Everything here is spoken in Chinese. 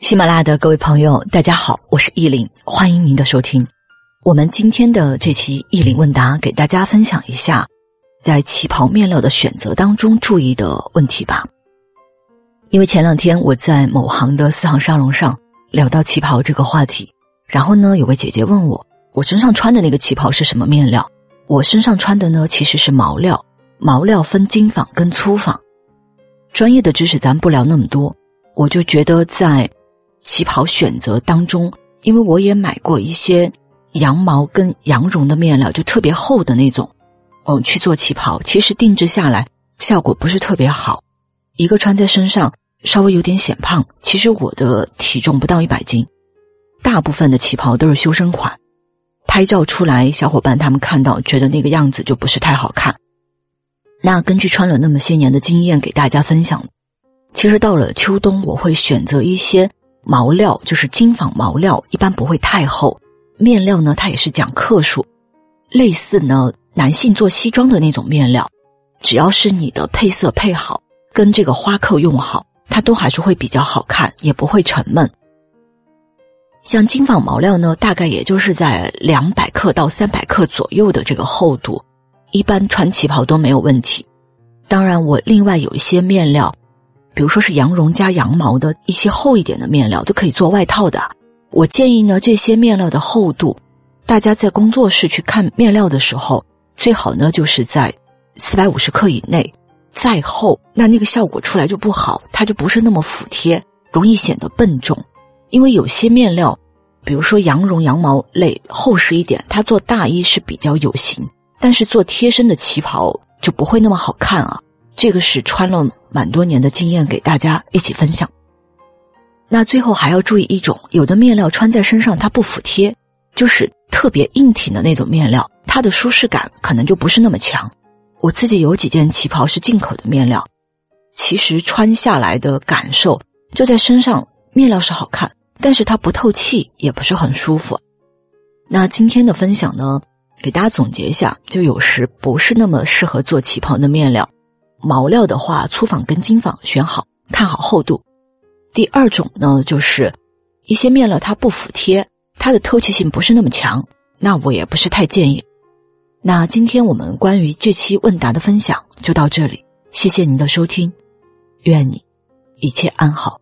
喜马拉雅的各位朋友，大家好，我是意林，欢迎您的收听。我们今天的这期意林问答，给大家分享一下在旗袍面料的选择当中注意的问题吧。因为前两天我在某行的四行沙龙上聊到旗袍这个话题，然后呢，有位姐姐问我，我身上穿的那个旗袍是什么面料？我身上穿的呢，其实是毛料，毛料分精纺跟粗纺。专业的知识咱不聊那么多，我就觉得在。旗袍选择当中，因为我也买过一些羊毛跟羊绒的面料，就特别厚的那种，哦，去做旗袍，其实定制下来效果不是特别好，一个穿在身上稍微有点显胖。其实我的体重不到一百斤，大部分的旗袍都是修身款，拍照出来，小伙伴他们看到觉得那个样子就不是太好看。那根据穿了那么些年的经验给大家分享，其实到了秋冬，我会选择一些。毛料就是精纺毛料，一般不会太厚。面料呢，它也是讲克数，类似呢男性做西装的那种面料，只要是你的配色配好，跟这个花扣用好，它都还是会比较好看，也不会沉闷。像精纺毛料呢，大概也就是在两百克到三百克左右的这个厚度，一般穿旗袍都没有问题。当然，我另外有一些面料。比如说是羊绒加羊毛的一些厚一点的面料都可以做外套的。我建议呢，这些面料的厚度，大家在工作室去看面料的时候，最好呢就是在四百五十克以内。再厚，那那个效果出来就不好，它就不是那么服帖，容易显得笨重。因为有些面料，比如说羊绒、羊毛类厚实一点，它做大衣是比较有型，但是做贴身的旗袍就不会那么好看啊。这个是穿了蛮多年的经验，给大家一起分享。那最后还要注意一种，有的面料穿在身上它不服帖，就是特别硬挺的那种面料，它的舒适感可能就不是那么强。我自己有几件旗袍是进口的面料，其实穿下来的感受就在身上，面料是好看，但是它不透气，也不是很舒服。那今天的分享呢，给大家总结一下，就有时不是那么适合做旗袍的面料。毛料的话，粗纺跟精纺选好，看好厚度。第二种呢，就是一些面料它不服帖，它的透气性不是那么强，那我也不是太建议。那今天我们关于这期问答的分享就到这里，谢谢您的收听，愿你一切安好。